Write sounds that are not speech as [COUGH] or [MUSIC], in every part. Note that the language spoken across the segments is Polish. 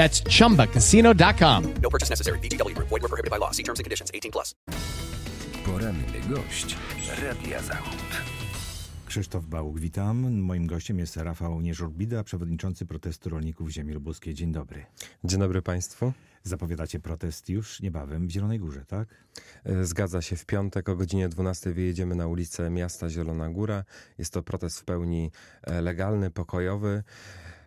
That's chumbacasino.com. No purchase necessary. VGW Group. Void were prohibited by law. See terms and conditions. 18 plus. Poranny gość Radia Zachód. Krzysztof Bałuch, witam. Moim gościem jest Rafał Nieżurbida, przewodniczący protestu rolników ziemi lubuskiej. Dzień dobry. Dzień dobry Państwu. Zapowiadacie protest już niebawem w Zielonej Górze, tak? E, Zgadza się, w piątek o godzinie 12 wyjedziemy na ulicę miasta Zielona Góra. Jest to protest w pełni e, legalny, pokojowy.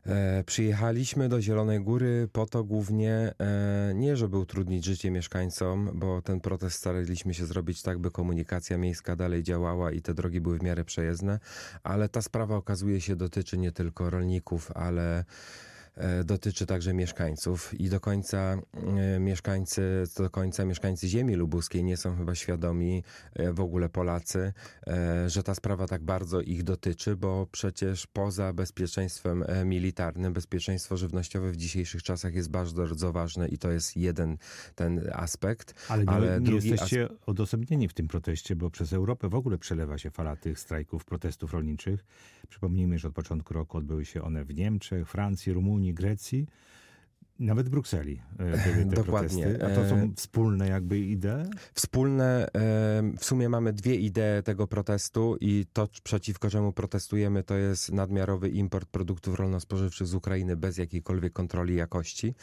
E, Przyjechaliśmy do Zielonej Góry po to głównie e, nie, żeby utrudnić życie mieszkańcom, bo ten protest staraliśmy się zrobić tak, by komunikacja miejska dalej działała i te drogi były w miarę przejezdne, ale ta sprawa okazuje się dotyczy nie tylko rolników, ale dotyczy także mieszkańców i do końca e, mieszkańcy, do końca mieszkańcy ziemi lubuskiej nie są chyba świadomi, e, w ogóle Polacy, e, że ta sprawa tak bardzo ich dotyczy, bo przecież poza bezpieczeństwem e, militarnym, bezpieczeństwo żywnościowe w dzisiejszych czasach jest bardzo ważne i to jest jeden ten aspekt. Ale nie, Ale nie drugi jesteście odosobnieni w tym proteście, bo przez Europę w ogóle przelewa się fala tych strajków, protestów rolniczych. Przypomnijmy, że od początku roku odbyły się one w Niemczech, Francji, Rumunii, Grecji. Nawet w Brukseli e, [LAUGHS] były te Dokładnie. protesty. A to są E, wspólne jakby idee? Wspólne, w sumie mamy dwie idee tego protestu i to, przeciwko czemu protestujemy, to jest nadmiarowy import produktów rolno-spożywczych z Ukrainy bez jakiejkolwiek kontroli jakości.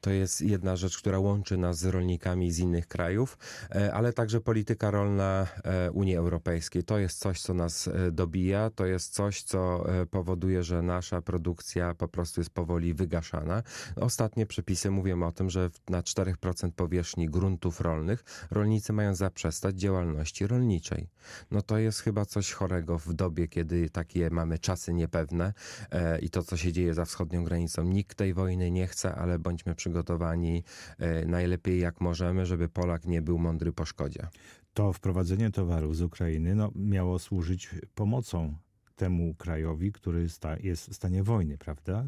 To jest jedna rzecz, która łączy nas z rolnikami z innych krajów, e, ale także polityka rolna Unii Europejskiej. To jest coś, co nas dobija, to jest coś, co powoduje, że nasza produkcja po prostu jest powoli wygaszana. Ostatnie przepisy mówią o tym, że na 4% powierzchni gruntów rolnych rolnicy mają zaprzestać działalności rolniczej. No to jest chyba coś chorego w dobie, kiedy takie mamy czasy niepewne e, i to, co się dzieje za wschodnią granicą. Nikt tej wojny nie chce, ale bądźmy przygotowani e, najlepiej jak możemy, żeby Polak nie był mądry po szkodzie. To wprowadzenie towarów z Ukrainy no, miało służyć pomocą temu krajowi, który sta, jest w stanie wojny, prawda?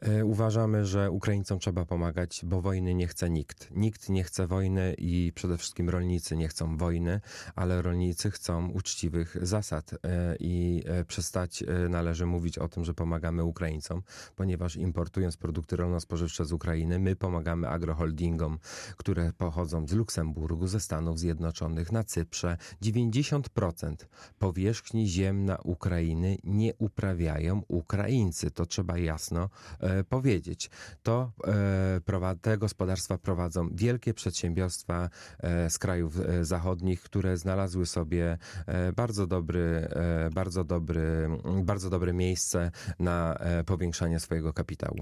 E, Uważamy, że Ukraińcom trzeba pomagać, bo wojny nie chce nikt. Nikt nie chce wojny i przede wszystkim rolnicy nie chcą wojny, ale rolnicy chcą uczciwych zasad e, i e, przestać należy mówić o tym, że pomagamy Ukraińcom, ponieważ importując produkty rolno-spożywcze z Ukrainy, my pomagamy agroholdingom, które pochodzą z Luksemburgu, ze Stanów Zjednoczonych, na Cyprze. 90% powierzchni ziem na Ukrainy nie uprawiają Ukraińcy. To trzeba jasno e, powiedzieć. To e, prowa- te gospodarstwa prowadzą wielkie przedsiębiorstwa e, z krajów e, zachodnich, które znalazły sobie e, bardzo dobry, e, bardzo dobry, bardzo dobre miejsce na powiększanie swojego kapitału.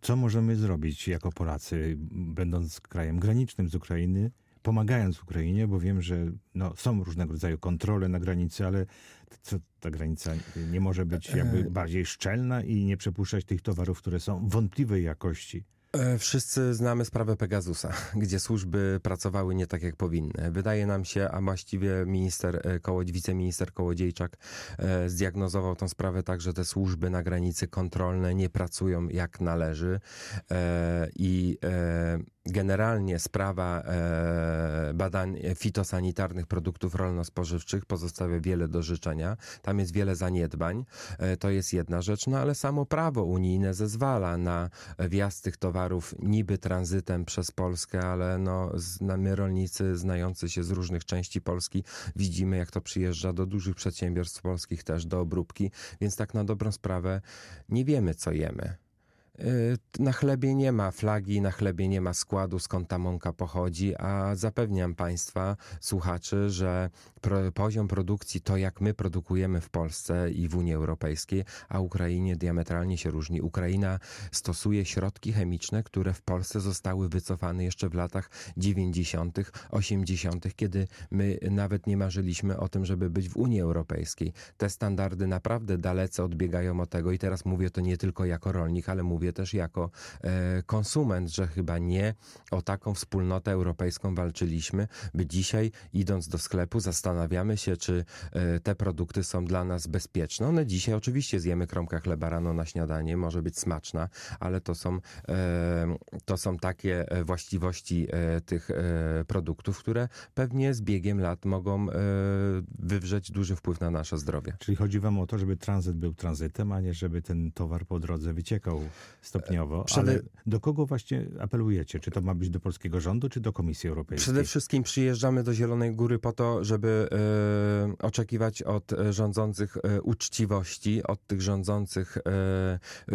Co możemy zrobić jako Polacy, będąc krajem granicznym z Ukrainy, pomagając Ukrainie, bo wiem, że no, są różnego rodzaju kontrole na granicy, ale co, ta granica nie może być jakby bardziej szczelna i nie przepuszczać tych towarów, które są wątpliwej jakości. E, Wszyscy znamy sprawę Pegasusa, [LAUGHS] gdzie służby pracowały nie tak jak powinny. Wydaje nam się, a właściwie minister, e, Koło, wiceminister Kołodziejczak e, zdiagnozował tą sprawę tak, że te służby na granicy kontrolne nie pracują jak należy e, i e, generalnie sprawa e, badań fitosanitarnych produktów rolno-spożywczych pozostawia wiele do życzenia. Tam jest wiele zaniedbań. E, To jest jedna rzecz, no ale samo prawo unijne zezwala na wjazd tych towarów niby tranzytem przez Polskę, ale no, my rolnicy znający się z różnych części Polski widzimy, jak to przyjeżdża do dużych przedsiębiorstw polskich też, do obróbki, więc tak na dobrą sprawę nie wiemy, co jemy. Y, Na chlebie nie ma flagi, na chlebie nie ma składu, skąd ta mąka pochodzi, a zapewniam Państwa, słuchaczy, że poziom produkcji, to jak my produkujemy w Polsce i w Unii Europejskiej, a Ukrainie diametralnie się różni. Ukraina stosuje środki chemiczne, które w Polsce zostały wycofane jeszcze w latach 90., 80., kiedy my nawet nie marzyliśmy o tym, żeby być w Unii Europejskiej. Te standardy naprawdę dalece odbiegają od tego i teraz mówię to nie tylko jako rolnik, ale mówię też jako e, konsument, że chyba nie o taką wspólnotę europejską walczyliśmy, by dzisiaj idąc do sklepu zastanawiamy się, czy e, te produkty są dla nas bezpieczne. One dzisiaj oczywiście zjemy kromkę chleba rano na śniadanie, może być smaczna, ale to są, e, to są takie e, właściwości tych produktów, które pewnie z biegiem lat mogą wywrzeć duży wpływ na nasze zdrowie. Czyli chodzi wam o to, żeby tranzyt był tranzytem, a nie żeby ten towar po drodze wyciekał stopniowo. Przede- Ale do kogo właśnie apelujecie? Czy to ma być do polskiego rządu, czy do Komisji Europejskiej? Przede wszystkim przyjeżdżamy do Zielonej Góry po to, żeby oczekiwać od e, rządzących e, uczciwości, od tych rządzących e,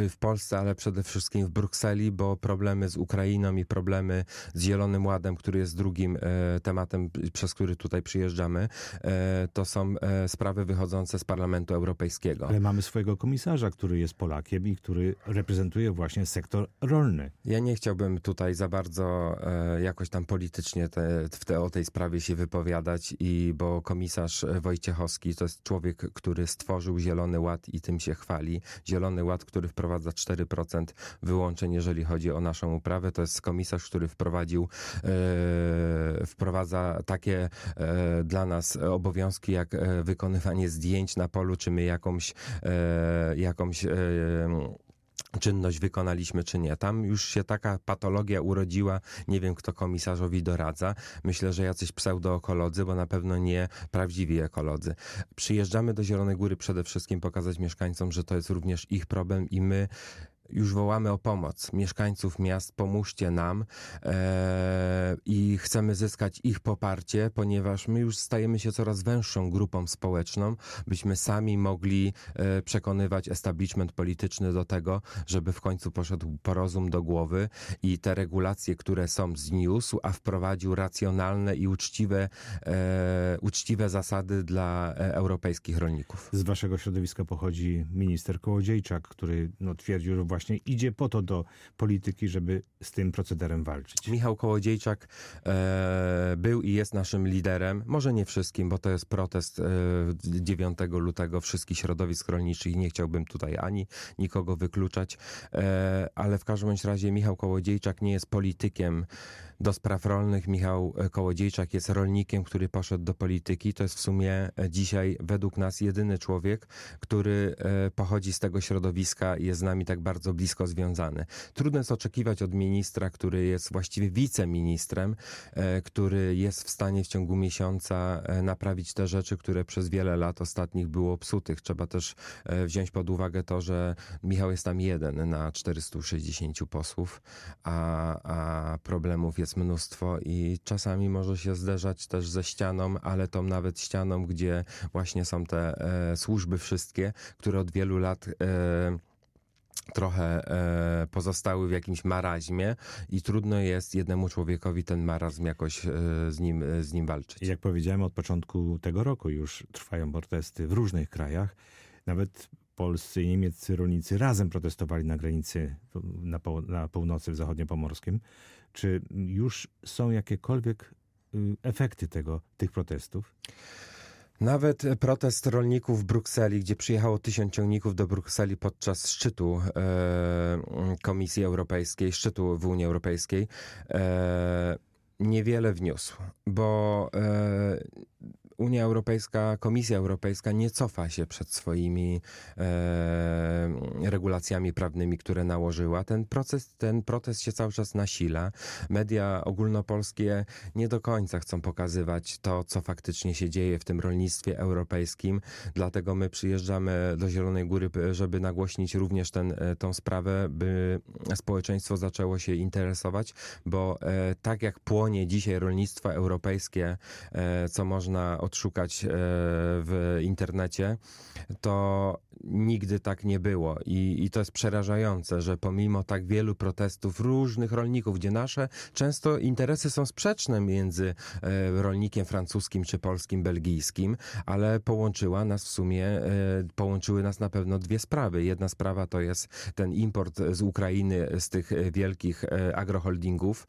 w Polsce, ale przede wszystkim w Brukseli, bo problemy z Ukrainą i problemy z Zielonym Ładem, który jest drugim e, tematem, przez który tutaj przyjeżdżamy, e, to są e, sprawy wychodzące z Parlamentu Europejskiego. Ale mamy swojego komisarza, który jest Polakiem i który reprezentuje właśnie sektor rolny. Ja nie chciałbym tutaj za bardzo e, jakoś tam politycznie te, te, o tej sprawie się wypowiadać, i bo komisarz Wojciechowski to jest człowiek, który stworzył Zielony Ład i tym się chwali. Zielony Ład, który wprowadza 4% wyłączeń, jeżeli chodzi o naszą uprawę. To jest komisarz, który wprowadził, e, wprowadza takie e, dla nas obowiązki, jak e, wykonywanie zdjęć na polu, czy my jakąś, jakąś czynność wykonaliśmy, czy nie. Tam już się taka patologia urodziła, nie wiem kto komisarzowi doradza. Myślę, że jacyś pseudookolodzy, bo na pewno nie prawdziwi ekolodzy. Przyjeżdżamy do Zielonej Góry przede wszystkim pokazać mieszkańcom, że to jest również ich problem i my już wołamy o pomoc. Mieszkańców miast, pomóżcie nam e, i chcemy zyskać ich poparcie, ponieważ my już stajemy się coraz węższą grupą społeczną, byśmy sami mogli e, przekonywać establishment polityczny do tego, żeby w końcu poszedł porozum do głowy i te regulacje, które są zniósł, a wprowadził racjonalne i uczciwe, e, uczciwe zasady dla e, europejskich rolników. Z waszego środowiska pochodzi minister Kołodziejczak, który no, twierdził, że właśnie idzie po to do polityki, żeby z tym procederem walczyć. Michał Kołodziejczak e, był i jest naszym liderem, może nie wszystkim, bo to jest protest e, 9 lutego. Wszystkich środowisk rolniczych i nie chciałbym tutaj ani nikogo wykluczać, e, ale w każdym razie Michał Kołodziejczak nie jest politykiem do spraw rolnych. Michał Kołodziejczak jest rolnikiem, który poszedł do polityki. To jest w sumie dzisiaj według nas jedyny człowiek, który e, pochodzi z tego środowiska i jest z nami tak bardzo blisko związany. Trudno jest oczekiwać od ministra, który jest właściwie wiceministrem, e, który jest w stanie w ciągu miesiąca e, naprawić te rzeczy, które przez wiele lat ostatnich było psutych. Trzeba też wziąć pod uwagę to, że Michał jest tam jeden na 460 posłów, a, a problemów jest mnóstwo i czasami może się zderzać też ze ścianą, ale tą nawet ścianą, gdzie właśnie są te e, służby wszystkie, które od wielu lat e, trochę e, pozostały w jakimś maraźmie i trudno jest jednemu człowiekowi ten marazm jakoś e, z, nim, e, z nim walczyć. Jak powiedziałem, od początku tego roku już trwają protesty w różnych krajach. Nawet polscy i niemieccy rolnicy razem protestowali na granicy na, po, na północy w zachodniopomorskim. Czy już są jakiekolwiek y, efekty tego, tych protestów? Nawet protest rolników w Brukseli, gdzie przyjechało tysiąc ciągników do Brukseli podczas szczytu e, Komisji Europejskiej, szczytu w Unii Europejskiej, e, niewiele wniósł, bo e, Unia Europejska, Komisja Europejska nie cofa się przed swoimi e, regulacjami prawnymi, które nałożyła. Ten proces, ten protest się cały czas nasila. Media ogólnopolskie nie do końca chcą pokazywać to, co faktycznie się dzieje w tym rolnictwie europejskim. Dlatego my przyjeżdżamy do Zielonej Góry, żeby nagłośnić również ten, tą sprawę, by społeczeństwo zaczęło się interesować, bo e, tak jak płonie dzisiaj rolnictwo europejskie, e, co można odszukać e, w internecie, to nigdy tak nie było. I, I to jest przerażające, że pomimo tak wielu protestów różnych rolników, gdzie nasze często interesy są sprzeczne między e, rolnikiem francuskim czy polskim, belgijskim, ale połączyła nas w sumie, e, połączyły nas na pewno dwie sprawy. Jedna sprawa to jest ten import z Ukrainy, z tych wielkich agroholdingów.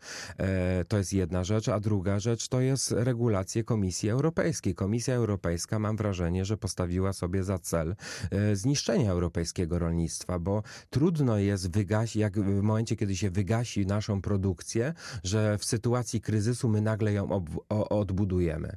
To jest jedna rzecz, a druga rzecz to jest regulacje Komisji Europejskiej. Komisja Europejska, mam wrażenie, że postawiła sobie za cel e, zniszczenia europejskiego rolnictwa, bo trudno jest wygasić, jak w momencie, kiedy się wygasi naszą produkcję, że w sytuacji kryzysu my nagle ją odbudujemy.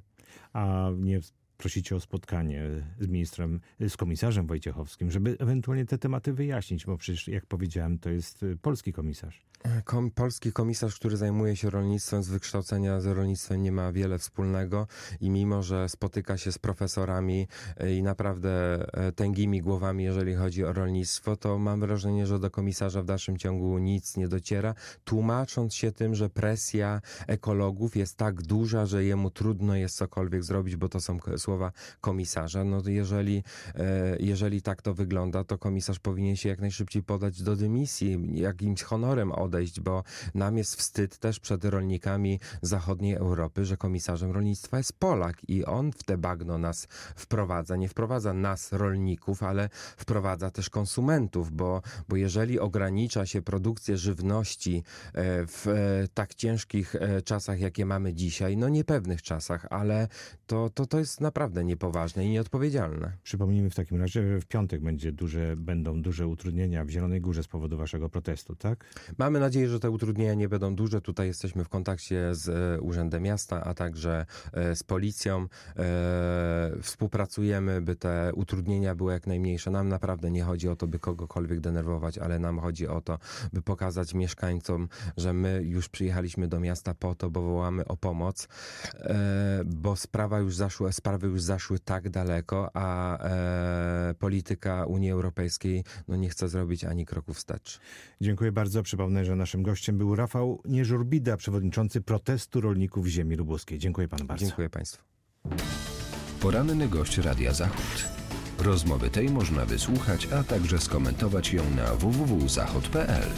A nie prosicie o spotkanie z ministrem, z komisarzem Wojciechowskim, żeby ewentualnie te tematy wyjaśnić, bo przecież, jak powiedziałem, to jest y, polski komisarz. Kom, polski komisarz, który zajmuje się rolnictwem z wykształcenia, z rolnictwem nie ma wiele wspólnego i mimo, że spotyka się z profesorami e, i naprawdę e, tęgimi głowami, jeżeli chodzi o rolnictwo, to mam wrażenie, że do komisarza w dalszym ciągu nic nie dociera, tłumacząc się tym, że presja ekologów jest tak duża, że jemu trudno jest cokolwiek zrobić, bo to są słowa komisarza. No jeżeli, e, jeżeli tak to wygląda, to komisarz powinien się jak najszybciej podać do dymisji, jakimś honorem odejść, bo nam jest wstyd też przed rolnikami zachodniej Europy, że komisarzem rolnictwa jest Polak i on w te bagno nas wprowadza. Nie wprowadza nas, rolników, ale wprowadza też konsumentów, bo, bo jeżeli ogranicza się produkcję żywności e, w e, tak ciężkich czasach, jakie mamy dzisiaj, no niepewnych czasach, ale to, to, to jest naprawdę niepoważne i nieodpowiedzialne. Przypomnijmy w takim razie, że w piątek będzie duże, będą duże utrudnienia w Zielonej Górze z powodu waszego protestu, tak? Mamy nadzieję, że te utrudnienia nie będą duże. Tutaj jesteśmy w kontakcie z e, Urzędem Miasta, a także e, z policją. E, Współpracujemy, by te utrudnienia były jak najmniejsze. Nam naprawdę nie chodzi o to, by kogokolwiek denerwować, ale nam chodzi o to, by pokazać mieszkańcom, że my już przyjechaliśmy do miasta po to, bo wołamy o pomoc, bo sprawa już zaszła, sprawy już zaszły tak daleko, a e, polityka Unii Europejskiej no, nie chce zrobić ani kroku wstecz. Dziękuję bardzo. Przypomnę, że naszym gościem był Rafał Nieżurbida, przewodniczący protestu rolników ziemi lubuskiej. Dziękuję panu bardzo. Dziękuję Państwu. Poranny gość Radia Zachód. Rozmowy tej można wysłuchać, a także skomentować ją na www.zachod.pl.